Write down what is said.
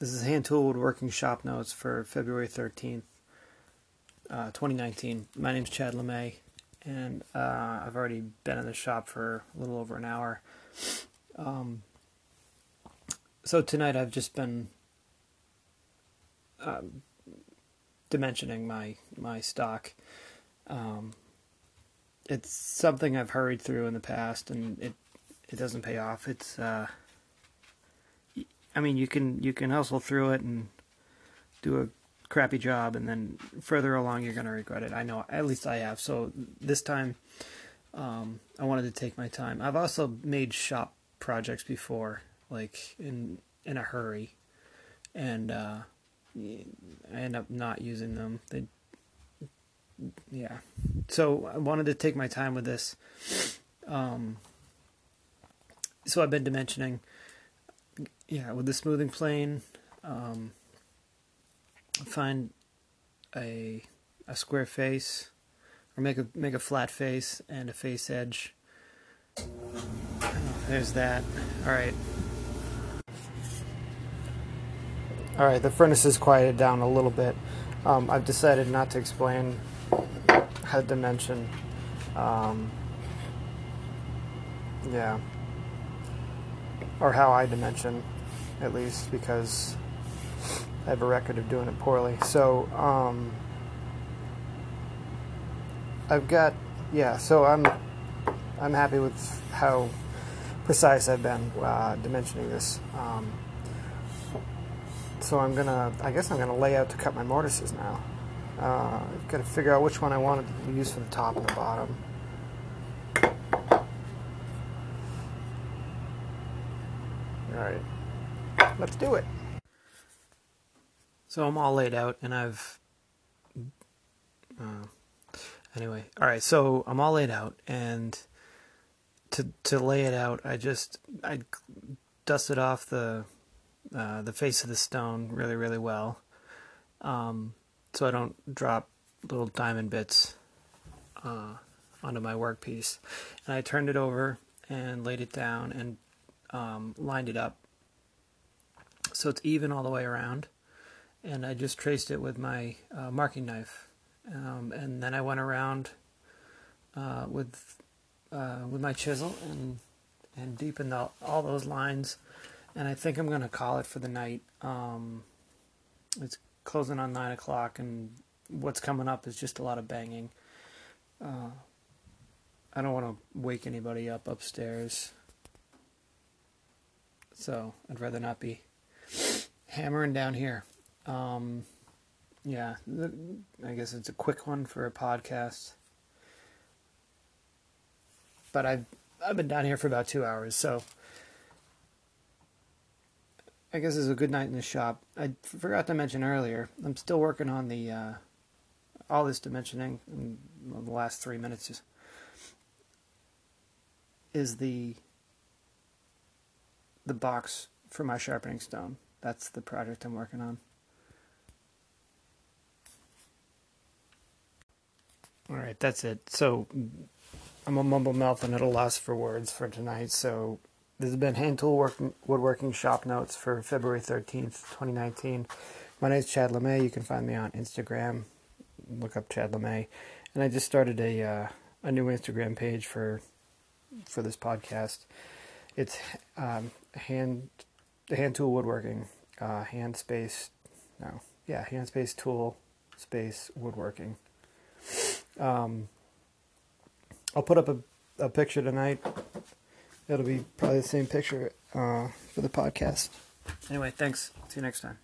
This is Hand Tool Woodworking Shop Notes for February 13th, uh, 2019. My name's Chad LeMay, and uh, I've already been in the shop for a little over an hour. Um, so tonight I've just been um, dimensioning my, my stock. Um, it's something I've hurried through in the past, and it, it doesn't pay off. It's... I mean, you can you can hustle through it and do a crappy job, and then further along you're gonna regret it. I know, at least I have. So this time, um, I wanted to take my time. I've also made shop projects before, like in in a hurry, and uh, I end up not using them. They, yeah. So I wanted to take my time with this. Um, so I've been dimensioning yeah, with the smoothing plane, um, find a a square face, or make a make a flat face and a face edge. There's that. All right. All right, the furnace is quieted down a little bit. Um, I've decided not to explain how to dimension. Um, yeah. Or how I dimension at least because I have a record of doing it poorly. So um, I've got yeah. So I'm I'm happy with how precise I've been uh, dimensioning this. Um, so I'm gonna I guess I'm gonna lay out to cut my mortises now. Uh, I've got to figure out which one I want to use for the top and the bottom. All right let's do it. So I'm all laid out, and I've. Uh, anyway, all right. So I'm all laid out, and to to lay it out, I just I dusted off the uh, the face of the stone really really well, um, so I don't drop little diamond bits uh, onto my workpiece. And I turned it over and laid it down and um, lined it up so it's even all the way around. And I just traced it with my uh, marking knife, um, and then I went around uh, with uh, with my chisel and and deepened all, all those lines. And I think I'm going to call it for the night. Um, it's closing on nine o'clock, and what's coming up is just a lot of banging. Uh, I don't want to wake anybody up upstairs, so I'd rather not be hammering down here. Um, yeah, I guess it's a quick one for a podcast. But I've I've been down here for about two hours, so I guess it's a good night in the shop. I forgot to mention earlier. I'm still working on the uh, all this dimensioning. In the last three minutes is, is the the box for my sharpening stone. That's the project I'm working on. All right, that's it. So I'm a mumble mouth and at a loss for words for tonight. So this has been Hand Tool work, Woodworking Shop Notes for February 13th, 2019. My name is Chad LeMay. You can find me on Instagram. Look up Chad LeMay. And I just started a uh, a new Instagram page for for this podcast. It's um, hand the hand tool woodworking, uh, hand space, no, yeah, hand space tool space woodworking. Um, I'll put up a, a picture tonight. It'll be probably the same picture uh, for the podcast. Anyway, thanks. See you next time.